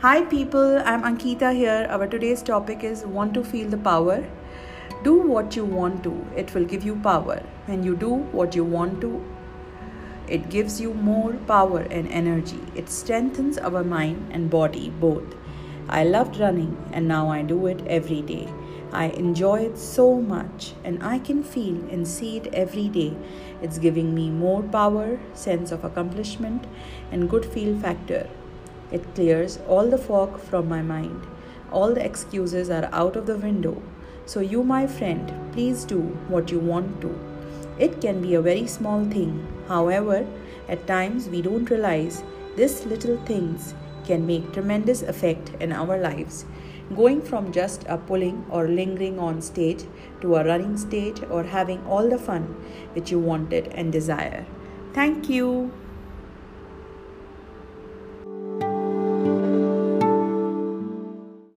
Hi, people, I'm Ankita here. Our today's topic is Want to Feel the Power. Do what you want to, it will give you power. When you do what you want to, it gives you more power and energy. It strengthens our mind and body both. I loved running and now I do it every day. I enjoy it so much and I can feel and see it every day. It's giving me more power, sense of accomplishment, and good feel factor. It clears all the fog from my mind. All the excuses are out of the window. So, you, my friend, please do what you want to. It can be a very small thing. However, at times we don't realize these little things can make tremendous effect in our lives. Going from just a pulling or lingering on stage to a running stage or having all the fun which you wanted and desire. Thank you.